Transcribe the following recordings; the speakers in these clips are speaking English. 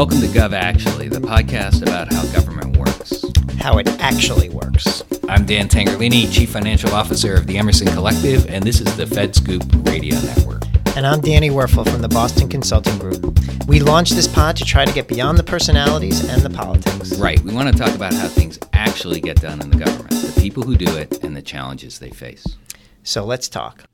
Welcome to Gov Actually, the podcast about how government works. How it actually works. I'm Dan Tangherlini, Chief Financial Officer of the Emerson Collective, and this is the FedScoop Radio Network. And I'm Danny Werfel from the Boston Consulting Group. We launched this pod to try to get beyond the personalities and the politics. Right. We want to talk about how things actually get done in the government, the people who do it, and the challenges they face. So let's talk.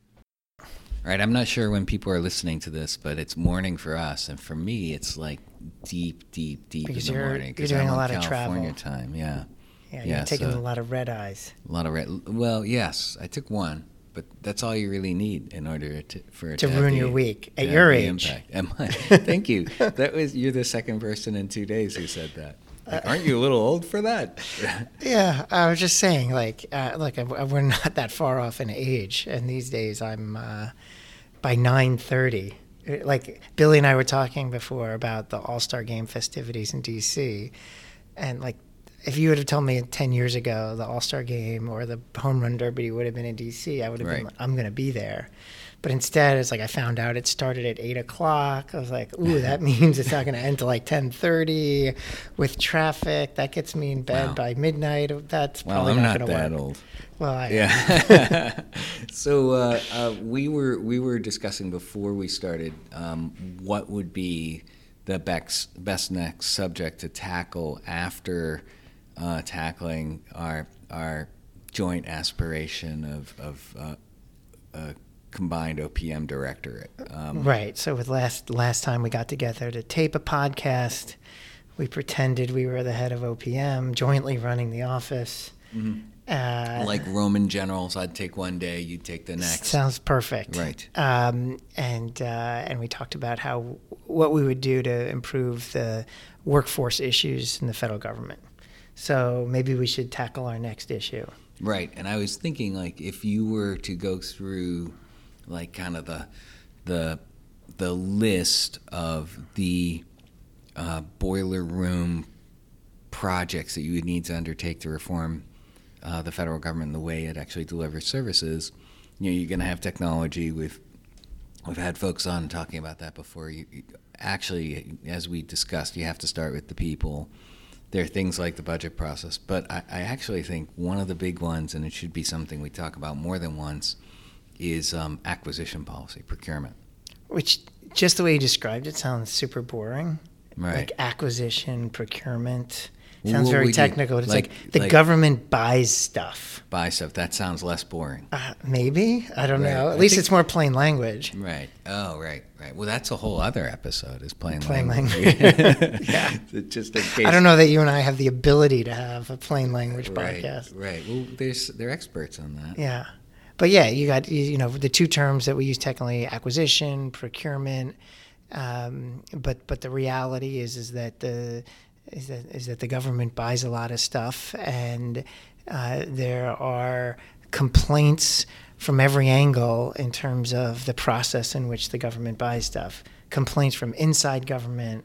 Right. I'm not sure when people are listening to this, but it's morning for us, and for me, it's like deep, deep, deep Because in the you're- morning. you're 'cause doing I'm a on lot of California travel. time. Yeah. Yeah, Yeah, you're taking so- a lot of red eyes. A lot of red. Well, yes, I took one, but that's all you really need in order to for it To have ruin the- your week at to your age. Impact. Thank you. That was you're the second person in two days who said that. Like, aren't you a little old for that? Yeah, I was just saying, like, uh, look, I- I- we're not that far off in age, and these days I'm uh, by nine thirty. Like Billy and I were talking before about the All Star Game festivities in D.C., and like, if you would have told me ten years ago the All Star Game or the Home Run Derby would have been in D.C., I would have been, like, I'm going to be there. But instead, it's like I found out it started at eight o'clock. I was like, "Ooh, that means it's not going to end till like ten thirty, with traffic. That gets me in bed Wow. by midnight. That's well, probably I'm not, not that work." old. Well, I, Yeah. so uh, uh, we were we were discussing before we started um, what would be the best best next subject to tackle after uh, tackling our our joint aspiration of of uh, a combined OPM directorate. Um, right. So with last last time we got together to tape a podcast, we pretended we were the head of OPM, jointly running the office. Uh, like Roman generals, I'd take one day, you'd take the next. Sounds perfect. Right. Um, and uh, and we talked about how what we would do to improve the workforce issues in the federal government. So maybe we should tackle our next issue. Right, and I was thinking like if you were to go through like kind of the the the list of the uh, boiler room projects that you would need to undertake to reform uh, the federal government and the way it actually delivers services, you know, you're going to have technology. We've we've had folks on talking about that before. You, you actually, as we discussed, you have to start with the people there are things like the budget process, but I, I actually think one of the big ones, and it should be something we talk about more than once, is um, acquisition policy, procurement. Which just the way you described it sounds super boring. Right. Like acquisition, procurement. Sounds what very technical. It's like, like- the like- government buys stuff. Buy stuff. That sounds less boring. Uh, maybe I don't Right. know. At I least think- it's more plain language. Right. Oh, right, right. Well, that's a whole other episode. Is plain, Plain language. language. Yeah. Just in case. I don't know that you and I have the ability to have a plain language Right. podcast. Right. Well, there's they're experts on that. Yeah. But yeah, you got you know the two terms that we use technically acquisition, procurement. Um, but but the reality is is that the is that is that the government buys a lot of stuff and uh, there are complaints from every angle in terms of the process in which the government buys stuff. Complaints from inside government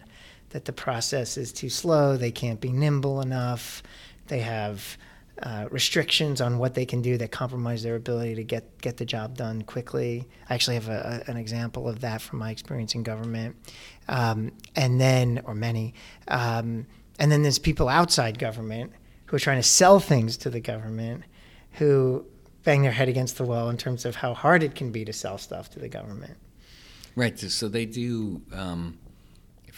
that the process is too slow, they can't be nimble enough, they have uh, restrictions on what they can do that compromise their ability to get get the job done quickly. I actually have a, a, an example of that from my experience in government, um, and then or many, um, and then there's people outside government who are trying to sell things to the government, who bang their head against the wall in terms of how hard it can be to sell stuff to the government. Right. So- they do. Um,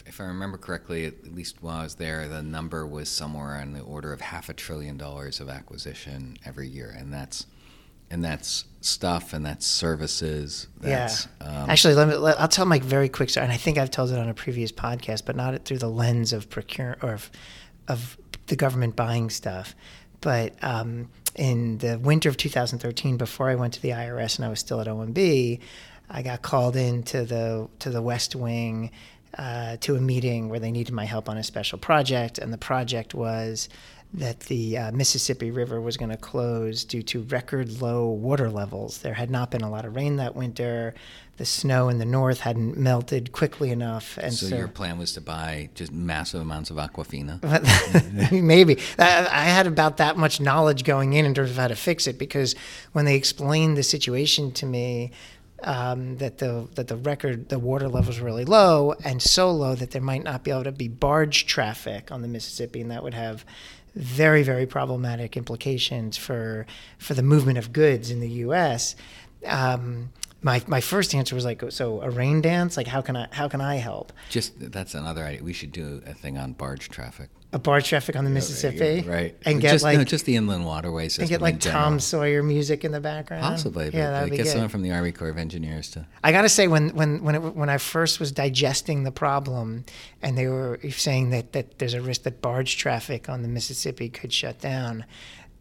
if, if I remember correctly, at least while I was there, the number was somewhere on the order of half a trillion dollars of acquisition every year, and that's and that's stuff and that's services. That's, yeah. Um, Actually, let me. Let, I'll tell my very quick story, and I think I've told it on a previous podcast, but not through the lens of procure or of, of the government buying stuff. But um, in the winter of 2013, before I went to the IRS and I was still at OMB, I got called into the to the West Wing uh, to a meeting where they needed my help on a special project, and the project was that the uh, Mississippi River was going to close due to record low water levels. There had not been a lot of rain that winter. The snow in the north hadn't melted quickly enough, and so, so, your plan was to buy just massive amounts of Aquafina. maybe I, I had about that much knowledge going in in terms of how to fix it because when they explained the situation to me, um, that the that the record the water level is really low and so low that there might not be able to be barge traffic on the Mississippi, and that would have very very problematic implications for for the movement of goods in the U.S. Um, my my first answer was like, so a rain dance? Like, how can I how can I help? Just that's another idea. We should do a thing on barge traffic. A barge traffic on the Mississippi, right? And get just, like no, just the inland waterways, and get like Tom Sawyer music in the background. Possibly, yeah, that'd but be get good. someone from the Army Corps of Engineers to. I got to say, when when when it, when I first was digesting the problem, and they were saying that that there's a risk that barge traffic on the Mississippi could shut down,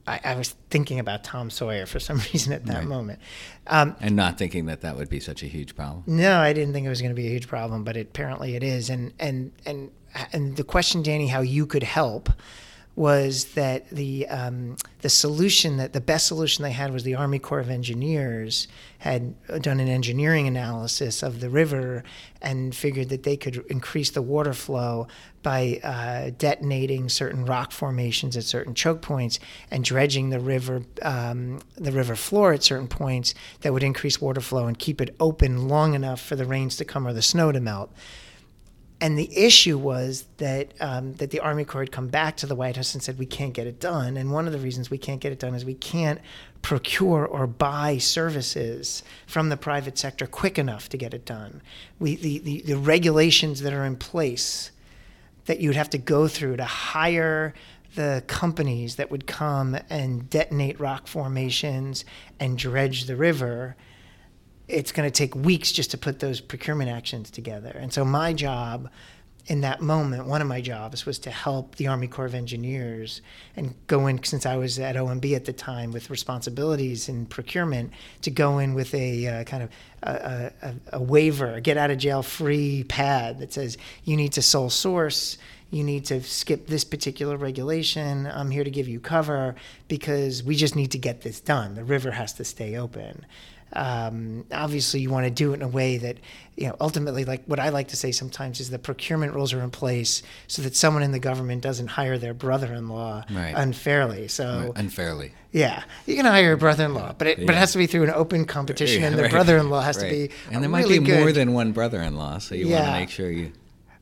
I, I was thinking about Tom Sawyer for some reason at that Right. moment. Um, And not thinking that that would be such a huge problem. no, I didn't think it was going to be a huge problem, but it, apparently it is. And and and and the question, Danny, how you could help was that the um, the solution that the best solution they had was the Army Corps of Engineers had done an engineering analysis of the river and figured that they could increase the water flow by uh, detonating certain rock formations at certain choke points and dredging the river um, the river floor at certain points that would increase water flow and keep it open long enough for the rains to come or the snow to melt. And the issue was that um, that the Army Corps had come back to the White House and said we can't get it done. And one of the reasons we can't get it done is we can't procure or buy services from the private sector quick enough to get it done. We the, the, the regulations that are in place that you'd have to go through to hire the companies that would come and detonate rock formations and dredge the river it's going to take weeks just to put those procurement actions together. And so my job in that moment, one of my jobs was to help the Army Corps of Engineers and go in, since I was at OMB at the time with responsibilities in procurement, to go in with a uh, kind of a, a, a waiver, a get out of jail free pad that says you need to sole source you need to skip this particular regulation. I'm here to give you cover because we just need to get this done. The river has to stay open. Um, obviously, you want to do it in a way that, you know, ultimately, like what I like to say sometimes is the procurement rules are in place so that someone in the government doesn't hire their brother-in-law Right. unfairly. So, Unfairly. yeah, you can hire a brother-in-law, but it, but it has to be through an open competition, Yeah, and the right, brother-in-law has to be And there really might be more good. than one brother-in-law, so you want to make sure you.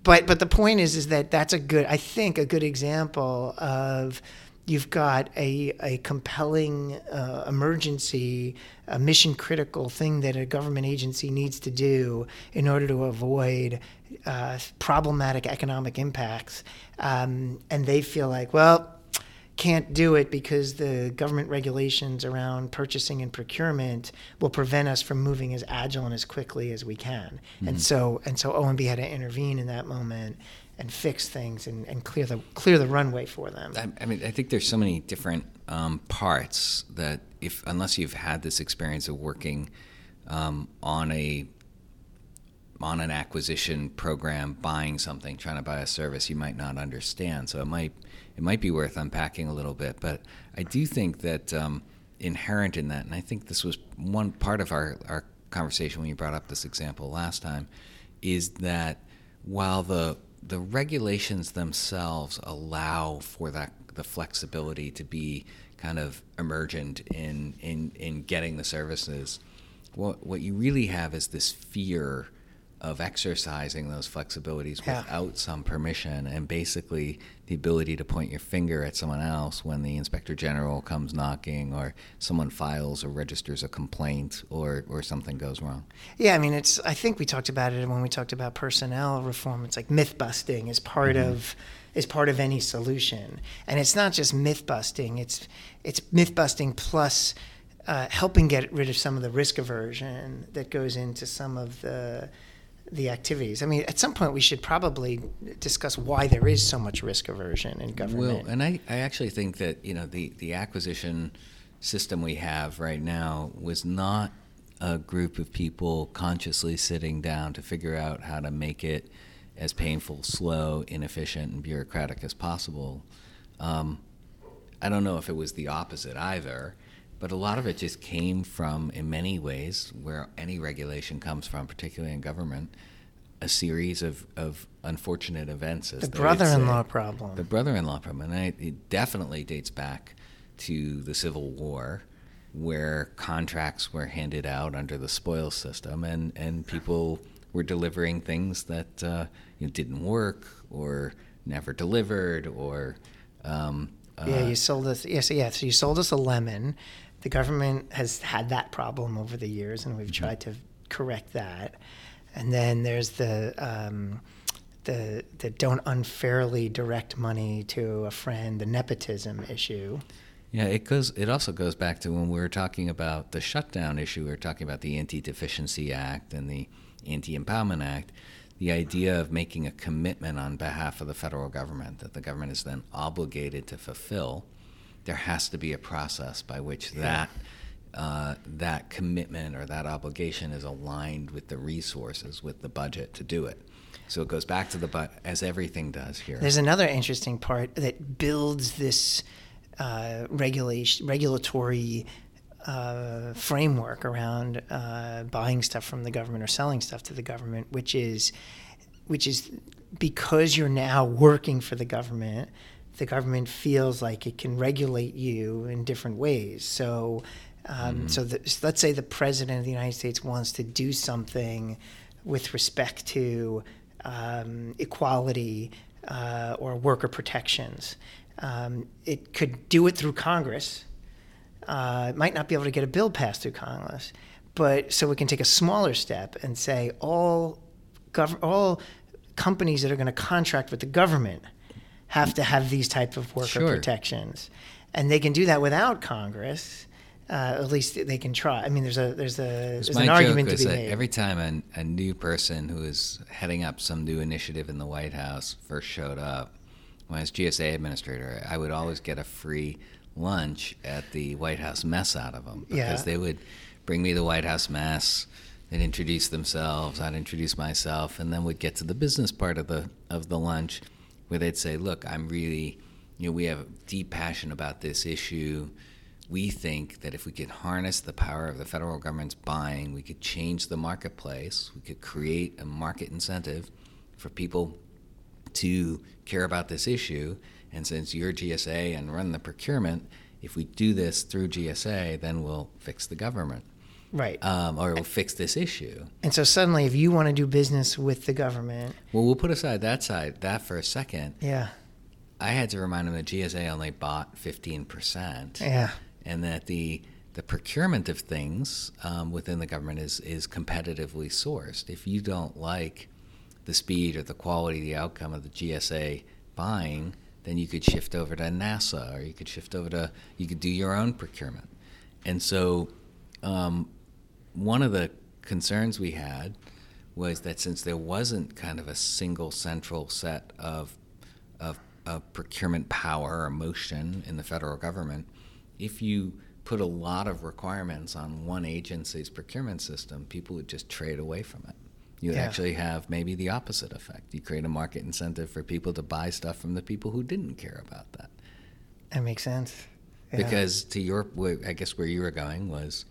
But but the point is is that that's a good I think a good example of you've got a a compelling uh, emergency, a mission critical thing that a government agency needs to do in order to avoid uh, problematic economic impacts, um, and they feel like well. Can't do it because the government regulations around purchasing and procurement will prevent us from moving as agile and as quickly as we can. And so and so OMB had to intervene in that moment and fix things and, and clear the clear the runway for them. I, I mean, I think there's so many different um, parts that if unless you've had this experience of working um, on a on an acquisition program, buying something, trying to buy a service, you might not understand. So it might it might be worth unpacking a little bit. But I do think that um, inherent in that, and I think this was one part of our our conversation when you brought up this example last time, is that while the the regulations themselves allow for that the flexibility to be kind of emergent in in in getting the services. What what you really have is this fear of exercising those flexibilities Yeah. without some permission and basically the ability to point your finger at someone else when the inspector general comes knocking or someone files or registers a complaint or or something goes wrong Yeah, I mean, it's. I think we talked about it when we talked about personnel reform. It's like myth busting is part of is part of any solution, and it's not just myth busting. It's it's myth busting plus uh, helping get rid of some of the risk aversion that goes into some of the the activities. I mean, at some point we should probably discuss why there is so much risk aversion in government. Well, and I, I actually think that you know the the acquisition system we have right now was not a group of people consciously sitting down to figure out how to make it as painful, slow, inefficient, and bureaucratic as possible. Um, I don't know if it was the opposite either, but a lot of it just came from, in many ways, where any regulation comes from, particularly in government, a series of, of unfortunate events. As the they would say. brother-in-law problem. The brother-in-law problem, and I, it definitely dates back to the Civil War, where contracts were handed out under the spoils system, and and people were delivering things that uh, you know, didn't work or never delivered or. Um, yeah, uh, you sold us. Yes, yeah. So you sold us a lemon. The government has had that problem over the years, and we've Mm-hmm. tried to correct that. And then there's the um, the the don't unfairly direct money to a friend, the nepotism issue. Yeah, it goes. It also goes back to when we were talking about the shutdown issue. We were talking about the Anti-Deficiency Act and the Anti-Impoundment Act. The idea of making a commitment on behalf of the federal government that the government is then obligated to fulfill. There has to be a process by which that uh, that commitment or that obligation is aligned with the resources, with the budget to do it. So it goes back to the but as everything does here. There's another interesting part that builds this uh, regulation, regulatory uh, framework around uh, buying stuff from the government or selling stuff to the government, which is, which is because you're now working for the government, the government feels like it can regulate you in different ways. So, um, so the, so let's say the president of the United States wants to do something with respect to um, equality uh, or worker protections. Um, it could do it through Congress. Uh, it might not be able to get a bill passed through Congress, but so we can take a smaller step and say all gov- all companies that are going to contract with the government have to have these type of worker Sure. protections, and they can do that without Congress. Uh, at least they can try. I mean, there's a there's a there's an argument to be that made. every time a, a new person who is heading up some new initiative in the White House first showed up, when I was GSA administrator, I would always get a free lunch at the White House mess out of them because Yeah. they would bring me the White House mess. They'd introduce themselves. I'd introduce myself, and then we'd get to the business part of the of the lunch, where they'd say, "Look, I'm really, you know, we have a deep passion about this issue." we think that if we could harness the power of the federal government's buying, we could change the marketplace. We could create a market incentive for people to care about this issue. And since you're GSA and run the procurement, if we do this through GSA, then we'll fix the government right. um, or we'll fix this issue. and so suddenly, if you want to do business with the government, Well, we'll put aside that side, that for a second. yeah, I had to remind them that GSA only bought 15%. yeah, and that the the procurement of things um, within the government is is competitively sourced. If you don't like the speed or the quality, the outcome of the GSA buying, then you could shift over to NASA or you could shift over to you could do your own procurement. And so, um, one of the concerns we had was that since there wasn't kind of a single central set of of, of procurement power or motion in the federal government, if you put a lot of requirements on one agency's procurement system, people would just trade away from it. You Yeah. actually have maybe the opposite effect. You create a market incentive for people to buy stuff from the people who didn't care about that. that makes sense. Yeah. Because to your, I guess where you were going was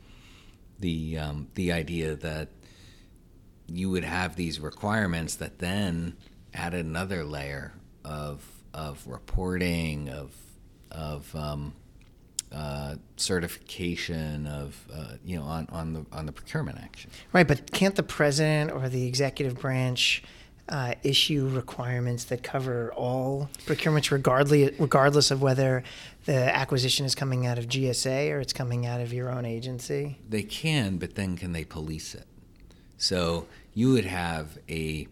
the um, the idea that you would have these requirements that then added another layer of of reporting of of um, uh, certification of uh, you know on, on the on the procurement action. Right, but can't the president or the executive branch uh, issue requirements that cover all procurements, regardless regardless of whether the acquisition is coming out of GSA or it's coming out of your own agency? They can, but then can they police it? So you would have a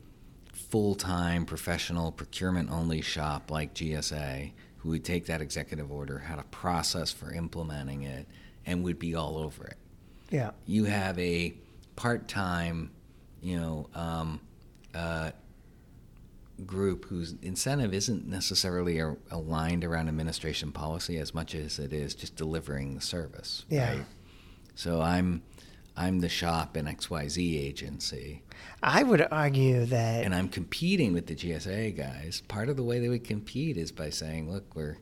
full time professional procurement only shop like GSA who would take that executive order, had a process for implementing it, and would be all over it. Yeah, You have a part time, you know, um, uh, group whose incentive isn't necessarily a- aligned around administration policy as much as it is just delivering the service. Yeah. Right? So I'm I'm the shop in XYZ agency I would argue that and I'm competing with the GSA guys. Part of the way they would compete is by saying, look, we're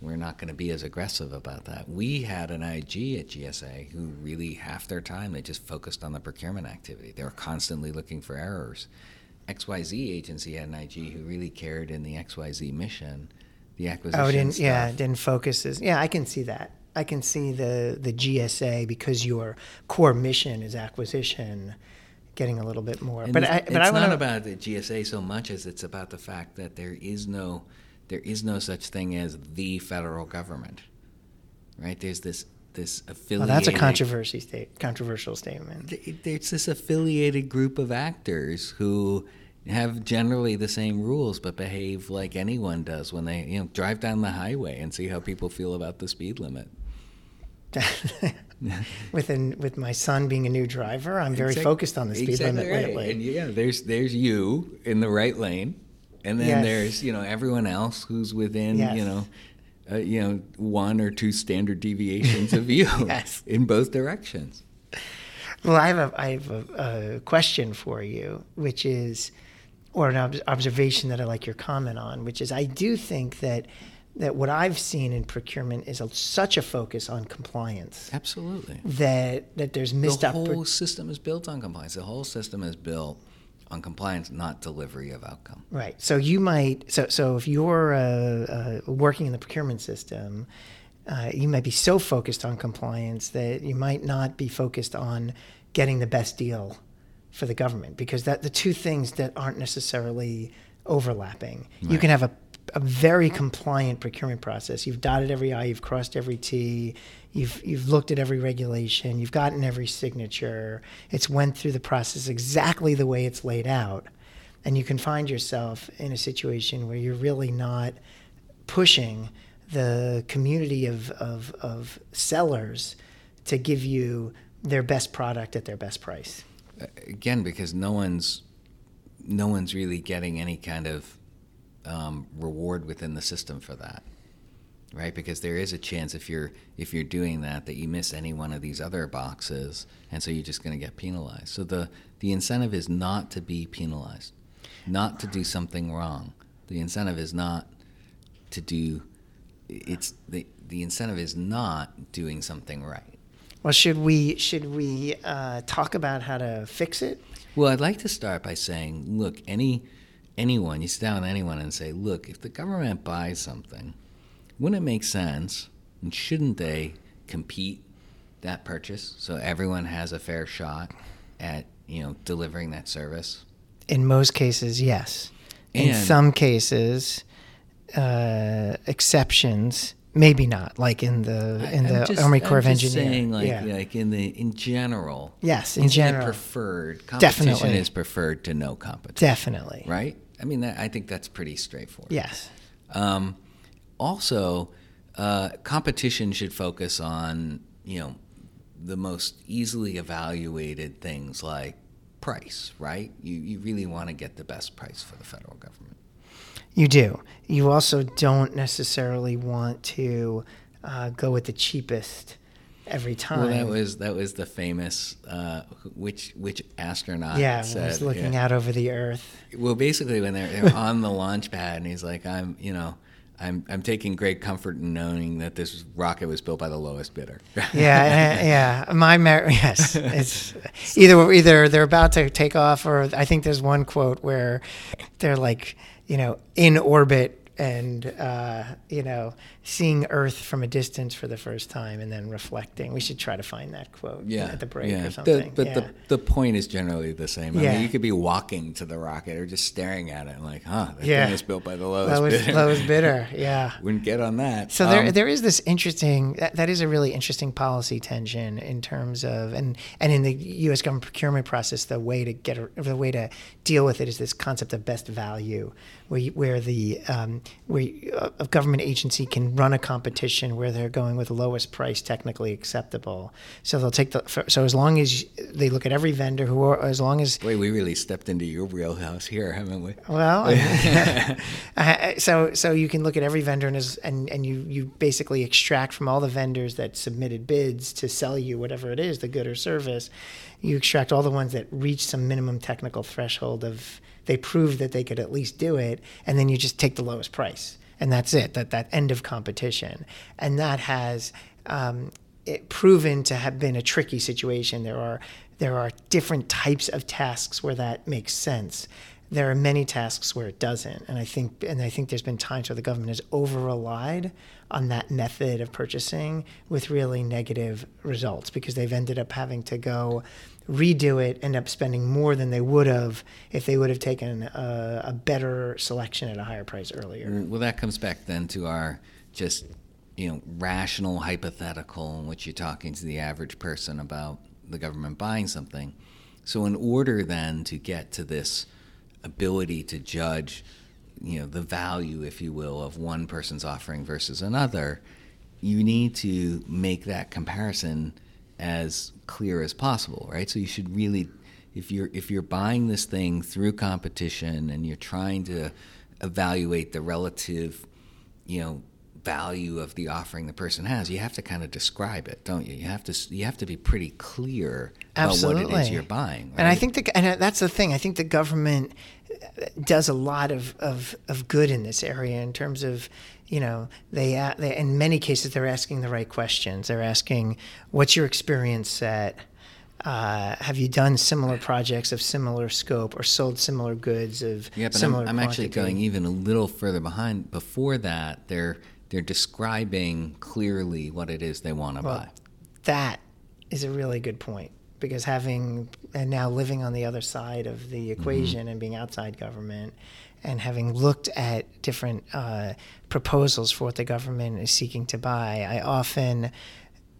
we're not going to be as aggressive about that. We had an IG at GSA who really half their time they just focused on the procurement activity. They were constantly looking for errors. XYZ agency had an IG who really cared in the XYZ mission, the acquisition oh, didn't stuff. yeah didn't focus as yeah I can see that. I can see the the GSA because your core mission is acquisition, getting a little bit more. And but it's, I, but it's I not wanna, about the GSA so much as it's about the fact that there is no there is no such thing as the federal government, right? There's this this well, that's a controversy state controversial statement. There's this affiliated group of actors who have generally the same rules but behave like anyone does when they you know drive down the highway and see how people feel about the speed limit. with an, with my son being a new driver, I'm very Exact- focused on the speed exactly limit right. lately. And yeah, there's there's you in the right lane, and then Yes. there's you know everyone else who's within Yes. you know. Uh, you know, one or two standard deviations of you Yes. in both directions. Well, I have a I have a, a question for you, which is, or an ob- observation that I like your comment on, which is I do think that that what I've seen in procurement is a, such a focus on compliance Absolutely. that that there's missed the whole system is built on compliance. The whole system is built on compliance, not delivery of outcome. Right. So you might. So so if you're uh, uh, working in the procurement system, uh, you might be so focused on compliance that you might not be focused on getting the best deal for the government because that the two things that aren't necessarily overlapping. You can have a a very compliant procurement process. You've dotted every I, you've crossed every T, you've you've looked at every regulation, you've gotten every signature. It's went through the process exactly the way it's laid out. And you can find yourself in a situation where you're really not pushing the community of, of, of sellers to give you their best product at their best price. Again, because no one's no one's really getting any kind of um, reward within the system for that, right? Because there is a chance if you're if you're doing that that you miss any one of these other boxes, and so you're just going to get penalized. So the the incentive is not to be penalized, not to do something wrong. The incentive is not to do. It's the the incentive is not doing something right. Well, should we should we uh, talk about how to fix it? Well, I'd like to start by saying, look, any anyone, you sit down with anyone and say, look, if the government buys something, wouldn't it make sense and shouldn't they compete that purchase so everyone has a fair shot at, you know, delivering that service? In most cases, yes. In some cases, uh, exceptions, maybe not. Like in the in the just- Army Corps I'm of Engineers. saying, like, yeah. like in the in general. Yes, in general. preferred competition Definitely. is preferred to no competition, Definitely. right? I mean, that, I think that's pretty straightforward. Yes. Um, also, uh, competition should focus on you know the most easily evaluated things like price, right? You you really want to get the best price for the federal government. You do. You also don't necessarily want to uh, go with the cheapest every time. Well, that was that was the famous uh, which which astronaut yeah, said. Was looking yeah. out over the earth. Well, basically, when they're, they're on the launch pad, and he's like, "I'm, you know, I'm, I'm taking great comfort in knowing that this rocket was built by the lowest bidder." Yeah, yeah, yeah. My mar- yes, it's either either they're about to take off, or I think there's one quote where they're like, you know, in orbit and uh, you know, seeing Earth from a distance for the first time, and then reflecting. We should try to find that quote yeah, at the break yeah. or something. The, but yeah. the the point is generally the same. I Yeah. mean, you could be walking to the rocket or just staring at it and like, huh, that Yeah. thing is built by the lowest, lowest, bidder. lowest bidder. Yeah. Wouldn't get on that. So there, Um, there is this interesting. That, that is a really interesting policy tension in terms of, and and in the U.S. government procurement process, the way to get a, the way to deal with it is this concept of best value, where you, where the um, where you- a government agency can run a competition where they're going with lowest price technically acceptable. So they'll take the so as long as they look at every vendor who are as long as Wait, we really stepped into your wheelhouse here, haven't we? well, so so you can look at every vendor and and and you you basically extract from all the vendors that submitted bids to sell you whatever it is, the good or service. You extract all the ones that reach some minimum technical threshold of they prove that they could at least do it, and then you just take the lowest price, and that's it. That that end of competition, and that has. Um, proven to have been a tricky situation. There are there are different types of tasks where that makes sense. there are many tasks where it doesn't, and I think and I think there's been times where the government has over relied on that method of purchasing with really negative results because they've ended up having to go redo it, end up spending more than they would have if they would have taken a, a better selection at a higher price earlier. Mm, well, that comes back then to our just you know rational hypothetical in which you're talking to the average person about the government buying something. So in order then to get to this ability to judge you know the value if you will of one person's offering versus another you need to make that comparison as clear as possible right? So you should really if you're if you're buying this thing through competition and you're trying to evaluate the relative you know value of the offering the person has you have to kind of describe it don't you you have to you have to be pretty clear Absolutely. about what it is you're buying right? and i think the, and that's the thing i think the government does a lot of, of, of good in this area in terms of you know they, they in many cases they're asking the right questions they're asking what's your experience set uh, have you done similar projects of similar scope or sold similar goods of yeah, but similar I'm, I'm actually going even a little further behind. Before that, they're they're describing clearly what it is they want to well, buy. That is a really good point because having and now living on the other side of the mm-hmm. equation mm-hmm. and being outside government and having looked at different uh, proposals for what the government is seeking to buy, I often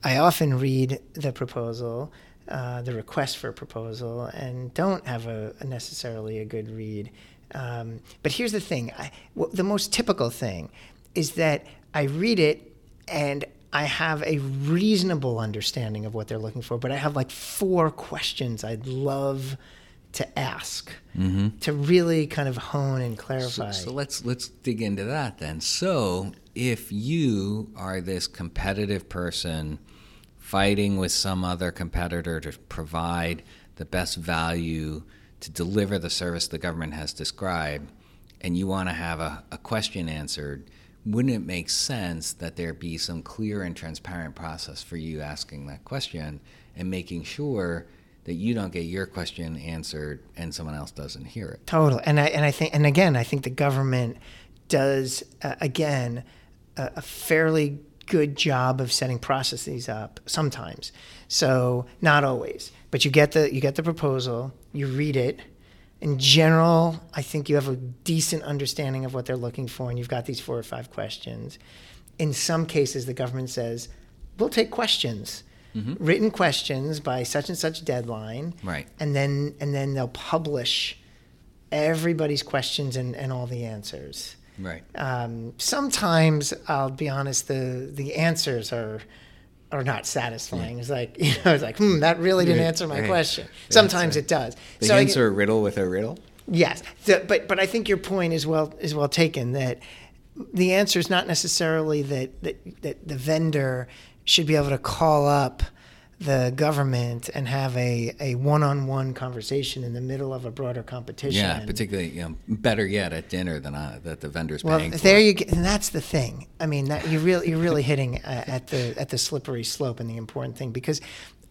I often read the proposal, uh, the request for a proposal, and don't have a, a necessarily a good read. Um, but here's the thing: I, the most typical thing is that I read it and I have a reasonable understanding of what they're looking for, but I have like four questions I'd love to ask mm-hmm. to really kind of hone and clarify. So, so, let's let's dig into that then. So, if you are this competitive person fighting with some other competitor to provide the best value to deliver the service the government has described, and you want to have a, a question answered, wouldn't it make sense that there be some clear and transparent process for you asking that question and making sure that you don't get your question answered and someone else doesn't hear it? Totally. And I and I think and again, I think the government does uh, again a, a fairly good job of setting processes up sometimes. So not always, but you get the you get the proposal, you read it in general, I think you have a decent understanding of what they're looking for, and you've got these four or five questions. In some cases, the government says, "We'll take questions, mm-hmm. written questions by such and such deadline, right?" And then and then they'll publish everybody's questions and, and all the answers. Right. Um, sometimes, I'll be honest, the the answers are are not satisfying. Yeah. It's like you know, it's like, hmm, that really didn't answer my right. question. Sometimes it does. The so answer a riddle with a riddle. Yes, the, but but I think your point is well is well taken. That the answer is not necessarily that that, that the vendor should be able to call up the government and have a, a one-on-one conversation in the middle of a broader competition. Yeah, particularly you know, better yet at dinner than uh, that the vendor's well, paying. Well, there you get, and that's the thing. I mean, that you really you're really hitting uh, at the at the slippery slope and the important thing because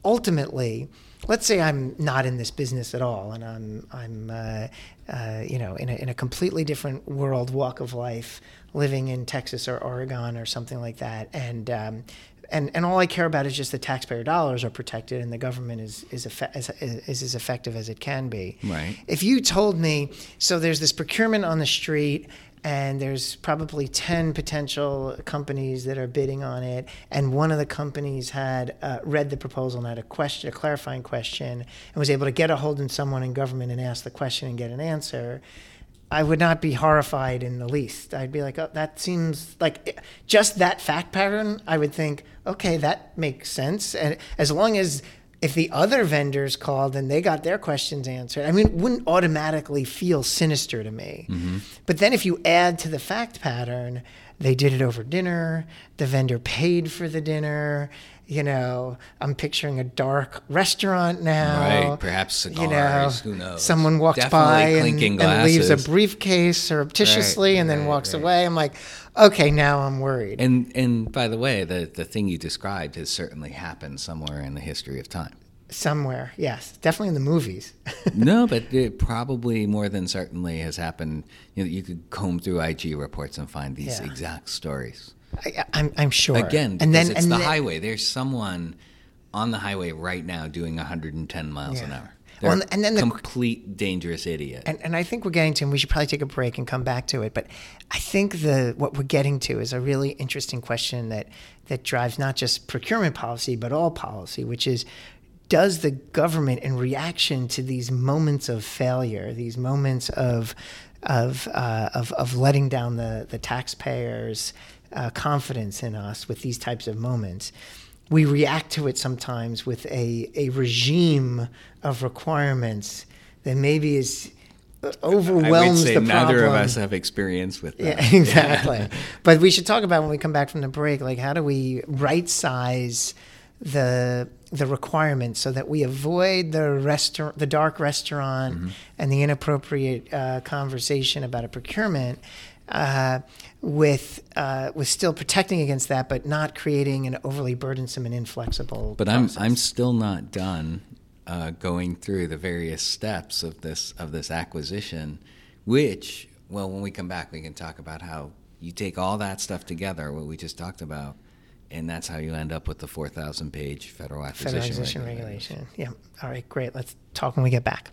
ultimately, let's say I'm not in this business at all, and I'm I'm uh, uh, you know in a, in a completely different world walk of life, living in Texas or Oregon or something like that, and um, and and all I care about is just the taxpayer dollars are protected and the government is is, effe- is, is as effective as it can be. Right. If you told me, so there's this procurement on the street and there's probably 10 potential companies that are bidding on it and one of the companies had uh, read the proposal and had a question a clarifying question and was able to get a hold of someone in government and ask the question and get an answer I would not be horrified in the least. I'd be like, oh, that seems like just that fact pattern. I would think, okay, that makes sense. And as long as if the other vendors called and they got their questions answered, I mean, it wouldn't automatically feel sinister to me. Mm-hmm. But then if you add to the fact pattern, they did it over dinner, the vendor paid for the dinner you know, I'm picturing a dark restaurant now. Right, perhaps cigars. You know, who knows? Someone walks Definitely by and, and, leaves a briefcase surreptitiously right, and then right, walks right. away. I'm like, okay, now I'm worried. And and by the way, the the thing you described has certainly happened somewhere in the history of time. Somewhere, yes, definitely in the movies. no, but it probably more than certainly has happened. You know, you could comb through IG reports and find these Yeah. exact stories. I, I'm, I'm sure. Again, and then because it's and the then- highway. There's someone on the highway right now doing 110 miles an hour. Well, and- and then the- complete dangerous idiot. And, and I think we're getting to, and we should probably take a break and come back to it. But I think the what we're getting to is a really interesting question that that drives not just procurement policy but all policy, which is does the government, in reaction to these moments of failure, these moments of of uh, of, of letting down the the taxpayers' uh, confidence in us with these types of moments, we react to it sometimes with a a regime of requirements that maybe is uh, I would overwhelms say the neither problem. of us have experience with that. Yeah, exactly. But we should talk about when we come back from the break, like how do we right size the the requirements so that we avoid the restaurant, the dark restaurant, Mm-hmm. and the inappropriate uh, conversation about a procurement. Uh, with uh, with still protecting against that, but not creating an overly burdensome and inflexible. But I'm. I'm still not done uh, going through the various steps of this of this acquisition, which well, when we come back, we can talk about how you take all that stuff together, what we just talked about, and that's how you end up with the four thousand page federal acquisition, federal acquisition regulation. regulation. Yeah. All right. Great. Let's talk when we get back.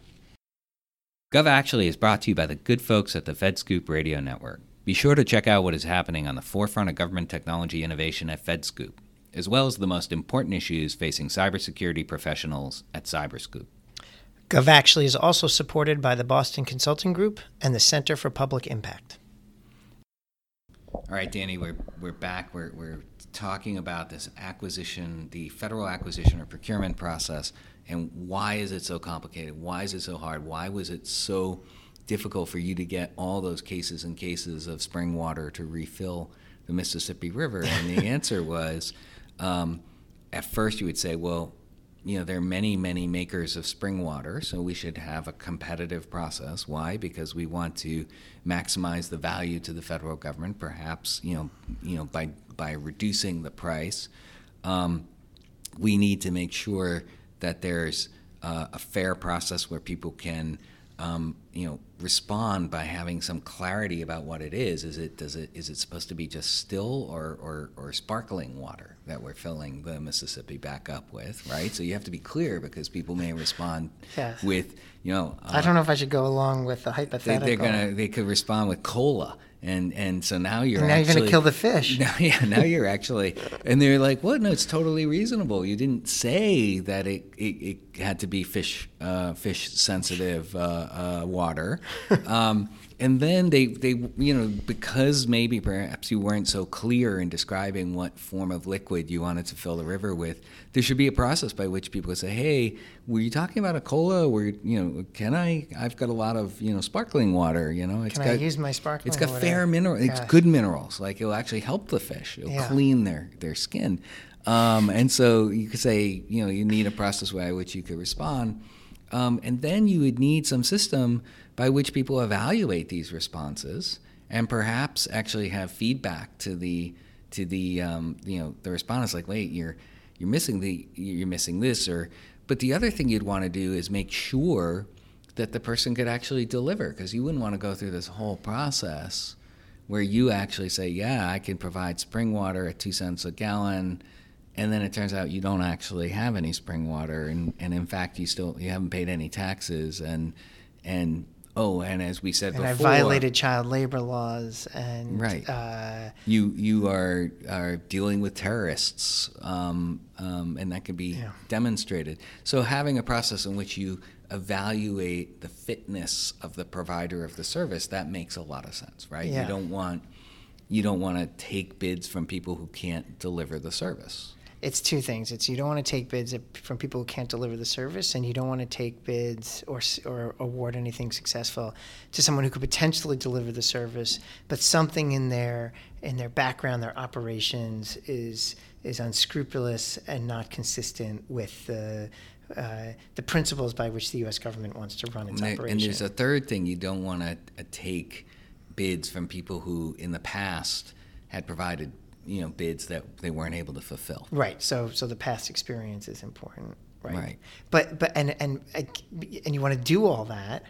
Gov Actually is brought to you by the good folks at the FedScoop Radio Network. Be sure to check out what is happening on the forefront of government technology innovation at FedScoop, as well as the most important issues facing cybersecurity professionals at Cyberscoop. Gov actually is also supported by the Boston Consulting Group and the Center for Public Impact. All right, Danny, we're we're back. We're we're talking about this acquisition, the federal acquisition or procurement process, and why is it so complicated? Why is it so hard? Why was it so difficult for you to get all those cases and cases of spring water to refill the Mississippi River? And the answer was, um, at first you would say, well, you know, there are many, many makers of spring water, so we should have a competitive process. Why? Because we want to maximize the value to the federal government, perhaps, you know, you know, by by reducing the price. Um, we need to make sure that there's uh, a fair process where people can, um, you know, respond by having some clarity about what it is. Is it does it is it supposed to be just still or or, or sparkling water that we're filling the Mississippi back up with, right? So you have to be clear because people may respond Yes. with, you know, I don't know if I should go along with the they, hypothetical. they're gonna they could respond with cola and and so now you're And now you're gonna kill the fish. now, yeah now you're actually and they're like what? No it's totally reasonable. You didn't say that it it, it had to be fish uh, fish sensitive uh, uh, water. Um, and then they they you know because maybe perhaps you weren't so clear in describing what form of liquid you wanted to fill the river with there should be a process by which people would say hey were you talking about a cola were you know can I I've got a lot of you know sparkling water you know it's Can got I use my sparkling it's got water? fair mineral. It's good minerals. Like it'll actually help the fish. It'll Yeah. clean their their skin. Um, and so you could say, you know, you need a process by which you could respond, um, and then you would need some system by which people evaluate these responses and perhaps actually have feedback to the to the um, you know the respondents. Like, wait, you're you're missing the you're missing this, or but the other thing you'd want to do is make sure that the person could actually deliver because you wouldn't want to go through this whole process where you actually say, "Yeah, I can provide spring water at two cents a gallon," and then it turns out you don't actually have any spring water, and, and in fact you still you haven't paid any taxes, and and oh, and as we said And I before, violated child labor laws and Right. uh, you you are are dealing with terrorists, um, um, and that can be Yeah. demonstrated. So having a process in which you evaluate the fitness of the provider of the service that makes a lot of sense, right? Yeah. You don't want you don't want to take bids from people who can't deliver the service. It's two things. It's you don't want to take bids from people who can't deliver the service, and you don't want to take bids or or award anything successful to someone who could potentially deliver the service, but something in their in their background, their operations is is unscrupulous and not consistent with the uh, the principles by which the U.S. government wants to run its And, operation. and there's a third thing you don't want to uh, take bids from people who in the past had provided you know bids that they weren't able to fulfill. Right. So so the past experience is important. right? Right. But but and and and you want to do all that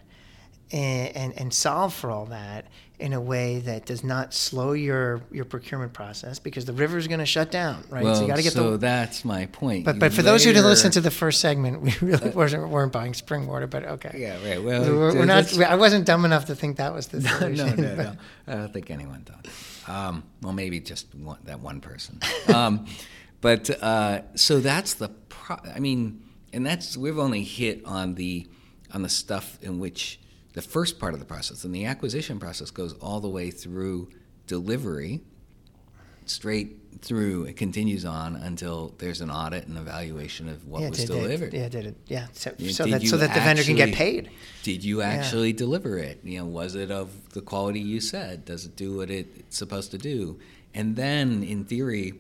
and, and and solve for all that in a way that does not slow your your procurement process because the river is going to shut down, right? Well, so you got to get so the. that's my point. But You but for those who didn't listen to the first segment, we really weren't, weren't buying spring water. But okay. Yeah, right. Well, We're, we're not. I wasn't dumb enough to think that was the no, solution. no, no, but- no. I don't think anyone thought. Um, well, maybe just one, that one person. Um, but uh, so that's the. Pro- I mean, and that's we've only hit on the on the stuff in which the first part of the process and the acquisition process goes all the way through delivery, straight through. It continues on until there's an audit and evaluation of what yeah, was did delivered. It, yeah, did it? Yeah, so, Yeah, so that so that the vendor can get paid. Did you actually deliver it? You know, was it of the quality you said? Does it do what it's supposed to do? And then, in theory,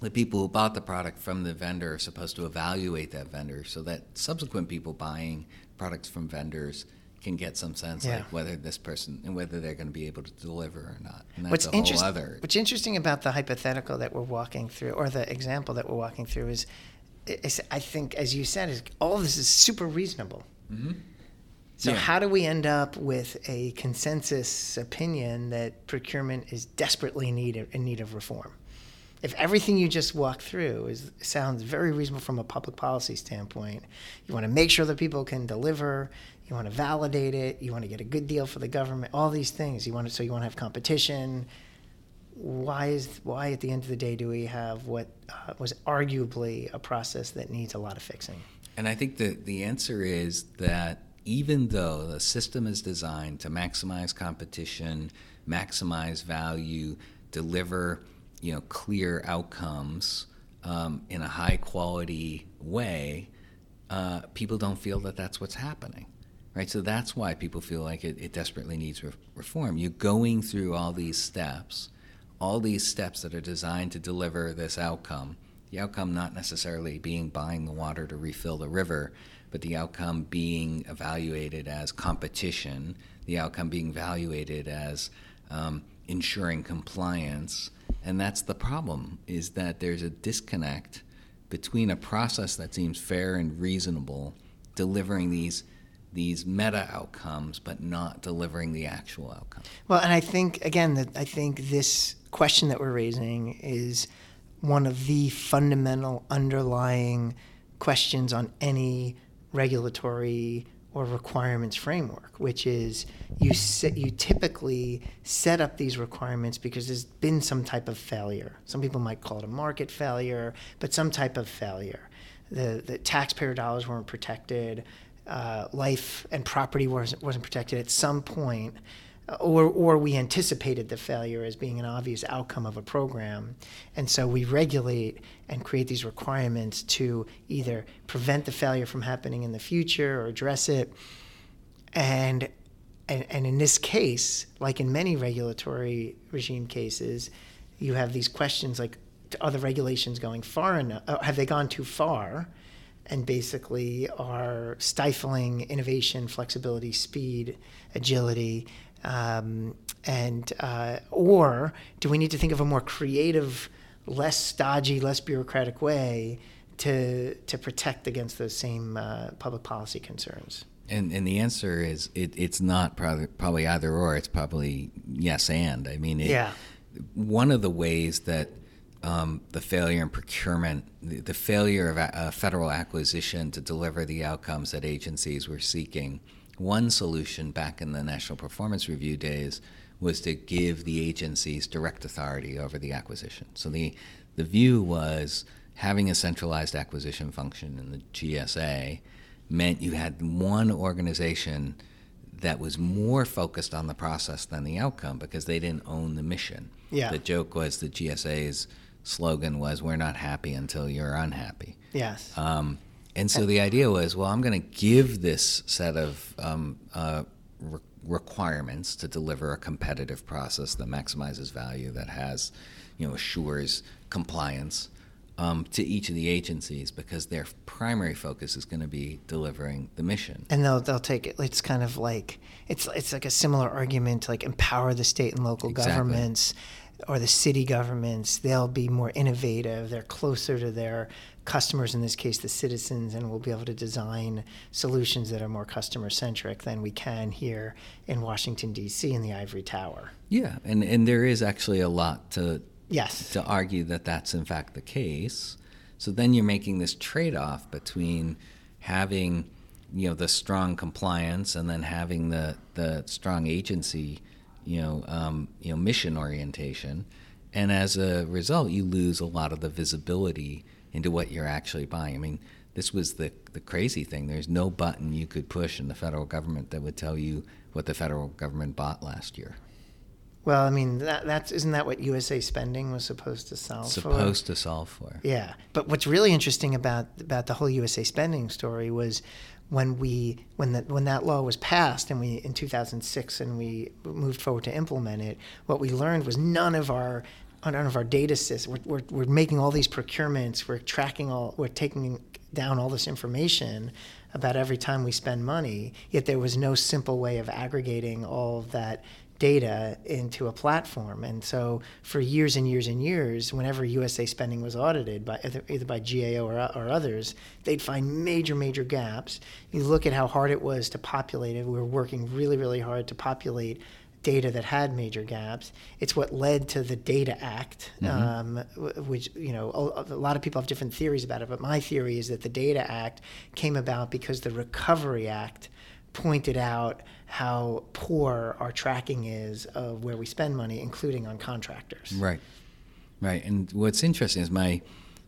the people who bought the product from the vendor are supposed to evaluate that vendor so that subsequent people buying products from vendors can get some sense Yeah. like whether this person and whether they're going to be able to deliver or not. And that's What's a whole interest- other. What's interesting about the hypothetical that we're walking through, or the example that we're walking through, is, is I think, as you said, is all this is super reasonable. Mm-hmm. So Yeah. how do we end up with a consensus opinion that procurement is desperately need in need of reform? If everything you just walked through is sounds very reasonable from a public policy standpoint, you want to make sure that people can deliver, you want to validate it, you want to get a good deal for the government, all these things. You want to so you want to have competition. Why is why at the end of the day do we have what uh, was arguably a process that needs a lot of fixing? And I think the, the answer is that even though the system is designed to maximize competition, maximize value, deliver you know clear outcomes um, in a high quality way, uh, people don't feel that that's what's happening. Right, so that's why people feel like it, it desperately needs re- reform. You're going through all these steps, all these steps that are designed to deliver this outcome. The outcome not necessarily being buying the water to refill the river, but the outcome being evaluated as competition, the outcome being evaluated as um, ensuring compliance. And that's the problem, is that there's a disconnect between a process that seems fair and reasonable, delivering these these meta outcomes, but not delivering the actual outcome. Well, and I think again that I think this question that we're raising is one of the fundamental underlying questions on any regulatory or requirements framework, which is you set, you typically set up these requirements because there's been some type of failure. Some people might call it a market failure, but some type of failure. The the taxpayer dollars weren't protected, uh, life and property wasn't wasn't protected at some point or or we anticipated the failure as being an obvious outcome of a program, and so we regulate and create these requirements to either prevent the failure from happening in the future or address it. And and, and in this case, like in many regulatory regime cases, you have these questions like, are the regulations going far enough? uh, Have they gone too far? And basically are stifling innovation, flexibility, speed, agility, um, and uh, or do we need to think of a more creative, less stodgy, less bureaucratic way to to protect against those same uh, public policy concerns? And and the answer is it, it's not probably, probably either or. It's probably yes and. I mean, it, Yeah. One of the ways that um, the failure in procurement, the, the failure of a, uh, federal acquisition to deliver the outcomes that agencies were seeking. One solution back in the National Performance Review days was to give the agencies direct authority over the acquisition. So the the view was having a centralized acquisition function in the GSA meant you had one organization that was more focused on the process than the outcome because they didn't own the mission. Yeah. The joke was the GSA's slogan was "We're not happy until you're unhappy." Yes. Um, and so the idea was, well, I'm going to give this set of um, uh, re- requirements to deliver a competitive process that maximizes value, that has, you know, assures compliance um, to each of the agencies because their primary focus is going to be delivering the mission. and they'll they'll take it. It's kind of like it's it's like a similar argument to like empower the state and local Exactly. governments or the city governments, they'll be more innovative. They're closer to their customers, in this case, the citizens, and we'll be able to design solutions that are more customer centric than we can here in Washington, D.C., in the ivory tower. Yeah, and, and there is actually a lot to, yes. to argue that that's in fact the case. So then you're making this trade off between having you know the strong compliance and then having the, the strong agency you know um, you know mission orientation and as a result you lose a lot of the visibility into what you're actually buying. I mean, this was the the crazy thing. There's no button you could push in the federal government that would tell you what the federal government bought last year. Well, I mean, that, that's isn't that what USA spending was supposed to solve supposed for? to solve for. Yeah, but what's really interesting about about the whole USA spending story was when we when that when that law was passed and we in 2006 and we moved forward to implement it. What we learned was none of our none of our data systems. We're, we're, we're making all these procurements. We're tracking all. We're taking down all this information about every time we spend money. Yet there was no simple way of aggregating all of that data into a platform. And so for years and years and years, whenever USA spending was audited by either, by GAO or, or, others, they'd find major, major gaps. You look at how hard it was to populate it. We were working really, really hard to populate data that had major gaps. It's what led to the Data Act, mm-hmm. um, which you know a, lot of people have different theories about it. But my theory is that the Data Act came about because the Recovery Act pointed out how poor our tracking is of where we spend money, including on contractors. Right, right. And what's interesting is my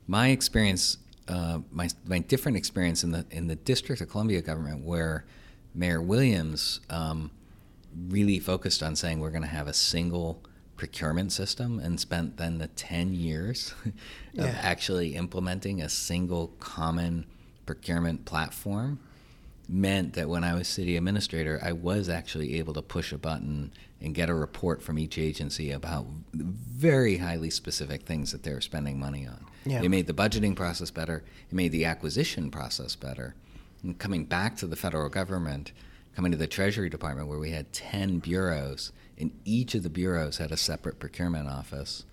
my experience, uh, my my different experience in the in the District of Columbia government, where Mayor Williams. Um, really focused on saying we're going to have a single procurement system and spent then the 10 years of yeah. actually implementing a single common procurement platform meant that when I was city administrator, I was actually able to push a button and get a report from each agency about very highly specific things that they were spending money on. Yeah. It made the budgeting process better, it made the acquisition process better. And coming back to the federal government, coming to the Treasury Department where we had 10 bureaus, and each of the bureaus had a separate procurement office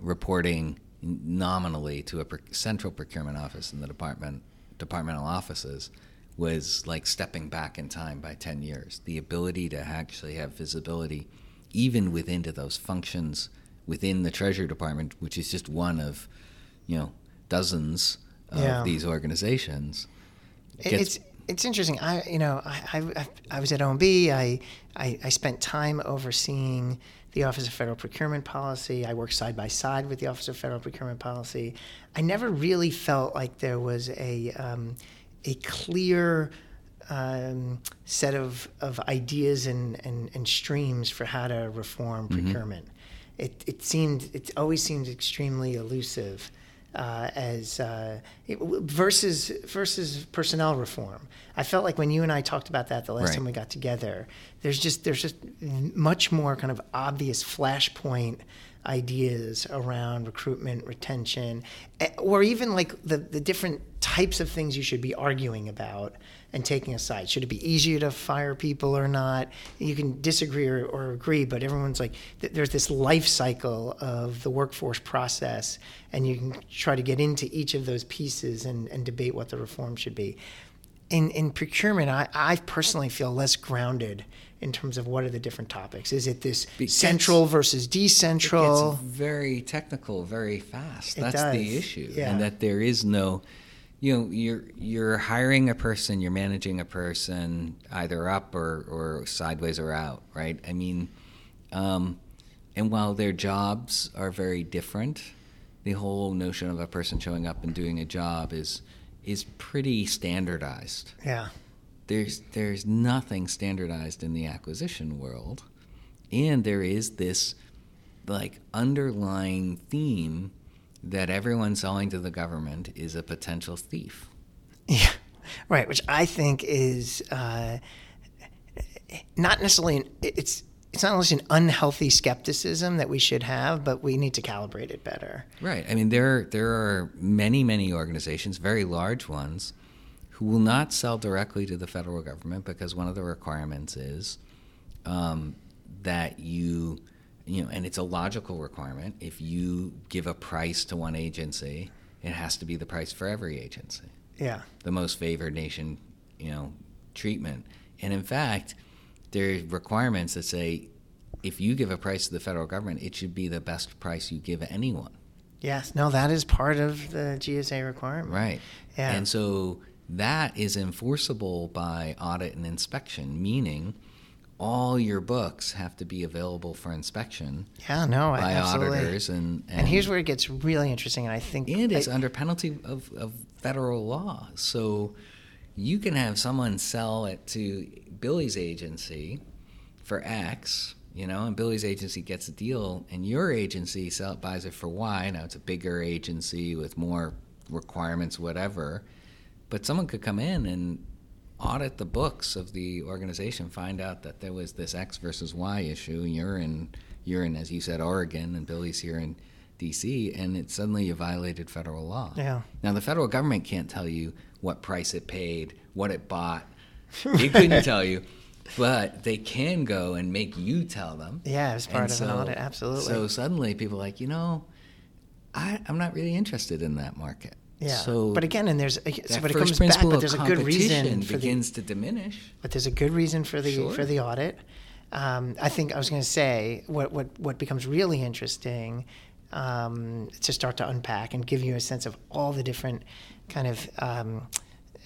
reporting nominally to a central procurement office in the department departmental offices was like stepping back in time by 10 years the ability to actually have visibility even within to those functions within the treasury department which is just one of you know dozens of yeah. these organizations it's it's interesting. I you know I, I, I was at OMB. I, I, I spent time overseeing the Office of Federal Procurement Policy. I worked side by side with the Office of Federal Procurement Policy. I never really felt like there was a um, a clear um, set of, of ideas and, and, and streams for how to reform mm-hmm. procurement. It, it seemed it always seemed extremely elusive uh, as uh, it, versus versus personnel reform. I felt like when you and I talked about that the last right. time we got together, there's just there's just much more kind of obvious flashpoint ideas around recruitment, retention, eh, or even like the, the different types of things you should be arguing about and taking a side. Should it be easier to fire people or not? You can disagree or, or agree, but everyone's like, th- there's this life cycle of the workforce process, and you can try to get into each of those pieces and, and debate what the reform should be. In, in procurement, I, I personally feel less grounded in terms of what are the different topics. Is it this because central versus decentral? It's very technical, very fast. It That's does. the issue, yeah. and that there is no you know you're you're hiring a person you're managing a person either up or, or sideways or out right? I mean um, and while their jobs are very different the whole notion of a person showing up and doing a job is is pretty standardized. Yeah. There's there's nothing standardized in the acquisition world. And there is this like underlying theme that everyone selling to the government is a potential thief. Yeah, right. Which I think is uh, not necessarily an, it's it's not only an unhealthy skepticism that we should have, but we need to calibrate it better. Right. I mean, there there are many many organizations, very large ones, who will not sell directly to the federal government because one of the requirements is um, that you you know, and it's a logical requirement. If you give a price to one agency, it has to be the price for every agency. Yeah. The most favored nation, you know, treatment. And in fact, there are requirements that say if you give a price to the federal government, it should be the best price you give anyone. Yes. No, that is part of the GSA requirement. Right. Yeah. And so that is enforceable by audit and inspection, meaning all your books have to be available for inspection Yeah. No. by absolutely. auditors and, and, And here's where it gets really interesting, and I think it is under penalty of, of federal law. So you can have someone sell it to Billy's agency for X, you know, and Billy's agency gets a deal, and your agency sell, buys it for Y. Now it's a bigger agency with more requirements, whatever. But someone could come in and audit the books of the organization, find out that there was this X versus Y issue, you're in, you're in, as you said, Oregon, and Billy's here in D.C., and it suddenly you violated federal law. Yeah. Now the federal government can't tell you what price it paid, what it bought. It couldn't tell you, but they can go and make you tell them. Yeah, as part And of an audit, absolutely. So suddenly people are like, you know, I, I'm not really interested in that market. Yeah. So but again, and there's so that but it comes back. But there's a good reason for the begins to diminish. but there's a good reason for the Sure. for the audit. Um, I think I was going to say what what what becomes really interesting um, to start to unpack and give you a sense of all the different kind of um,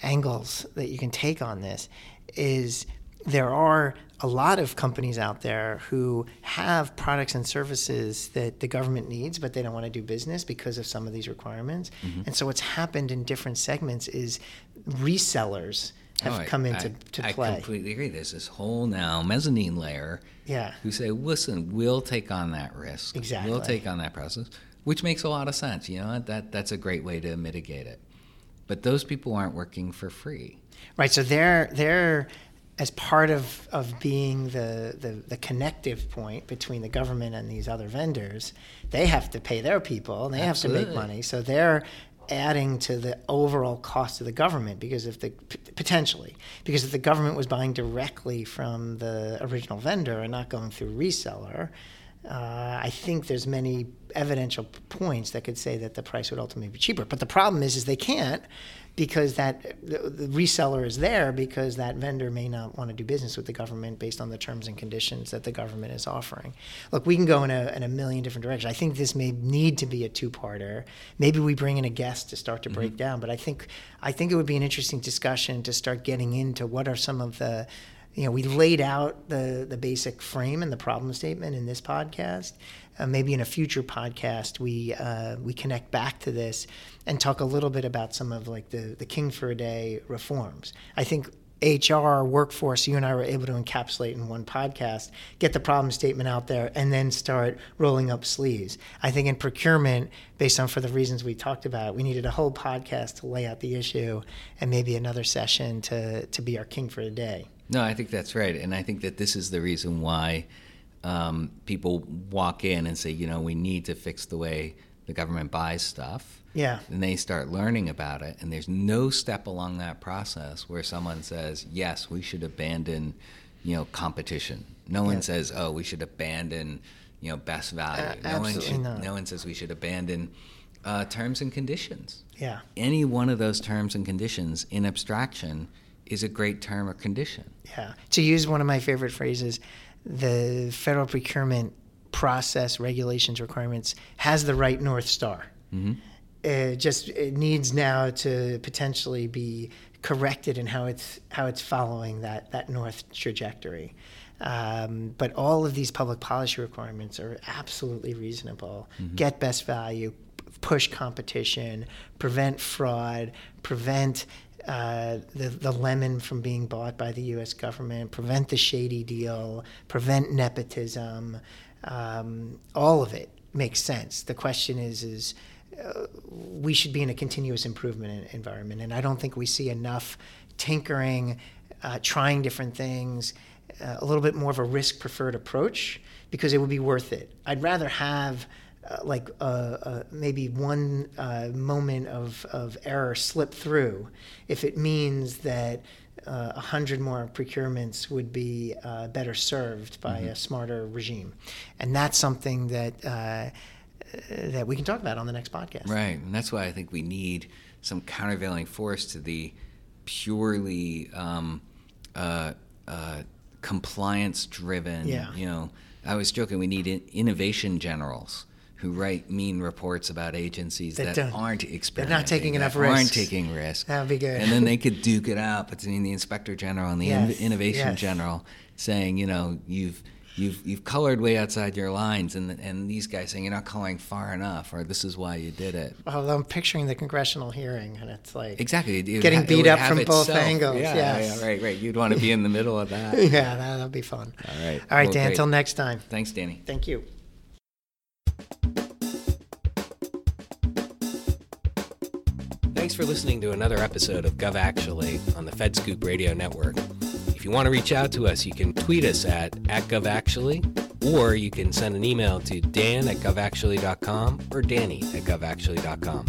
angles that you can take on this is there are a lot of companies out there who have products and services that the government needs, but they don't want to do business because of some of these requirements. Mm-hmm. And so, what's happened in different segments is resellers have Oh, I- come into I, to I play. completely agree. There's this whole now mezzanine layer Yeah. who say, listen, we'll take on that risk. Exactly. We'll take on that process, which makes a lot of sense. You know, that that's a great way to mitigate it. But those people aren't working for free. Right. So they're they're as part of, of being the, the, the connective point between the government and these other vendors, they have to pay their people and they have to make money. So they're adding to the overall cost of the government because if the potentially because if the government was buying directly from the original vendor and not going through reseller, uh, I think there's many evidential points that could say that the price would ultimately be cheaper. But the problem is, is they can't because that the, the reseller is there because that vendor may not want to do business with the government based on the terms and conditions that the government is offering. Look, we can go in a, in a million different directions. I think this may need to be a two-parter. Maybe we bring in a guest to start to break down. But I think I think it would be an interesting discussion to start getting into what are some of the you know, we laid out the the basic frame and the problem statement in this podcast. Uh, maybe in a future podcast, we uh, we connect back to this and talk a little bit about some of like the the King for a Day reforms. I think HR workforce, you and I were able to encapsulate in one podcast, get the problem statement out there, and then start rolling up sleeves. I think in procurement, based on for the reasons we talked about, we needed a whole podcast to lay out the issue, and maybe another session to to be our king for a day. No, I think that's right, and I think that this is the reason why um, people walk in and say, you know, we need to fix the way the government buys stuff. Yeah. And they start learning about it, and there's no step along that process where someone says, yes, we should abandon, you know, competition. No one says, oh, we should abandon, you know, best value. Uh, no one should, not. No one says we should abandon uh, terms and conditions. Yeah. Any one of those terms and conditions in abstraction is a great term or condition. Yeah. To use one of my favorite phrases, the federal procurement process, regulations, requirements has the right North Star. It just it needs now to potentially be corrected in how it's how it's following that that north trajectory. Um, but all of these public policy requirements are absolutely reasonable. Get best value, push competition, prevent fraud, prevent uh, the, the lemon from being bought by the U.S. government, prevent the shady deal, prevent nepotism. Um, all of it makes sense. The question is, is uh, we should be in a continuous improvement environment, and I don't think we see enough tinkering, uh, trying different things, uh, a little bit more of a risk preferred approach because it would be worth it. I'd rather have uh, like uh, uh, maybe one uh, moment of, of error slip through if it means that uh, 100 more procurements would be uh, better served by Mm-hmm. a smarter regime. And that's something that, uh, that we can talk about on the next podcast. Right, and that's why I think we need some countervailing force to the purely um, uh, uh, compliance-driven. Yeah. You know, I was joking. We need in- innovation generals who write mean reports about agencies That that, aren't experimenting, not taking enough aren't taking risks. That'd be good. And then they could duke it out between the inspector general and the Yes, in- innovation yes. general, saying, you know, you've you've you've colored way outside your lines, and and these guys saying you're not coloring far enough, or this is why you did it. Well, I'm picturing the congressional hearing, and it's like Exactly. It would Getting it beat would up have from both itself. angles, Yeah, yes. yeah, right, right. You'd want to be in the middle of that. yeah, that'll be fun. All right. All right, Well, Dan. great. Until next time. Thanks, Danny. Thank you. Thanks for listening to another episode of Gov Actually on the FedScoop Radio Network. If you want to reach out to us, you can tweet us at, at GovActually, or you can send an email to dan at govactually.com or danny at govactually.com.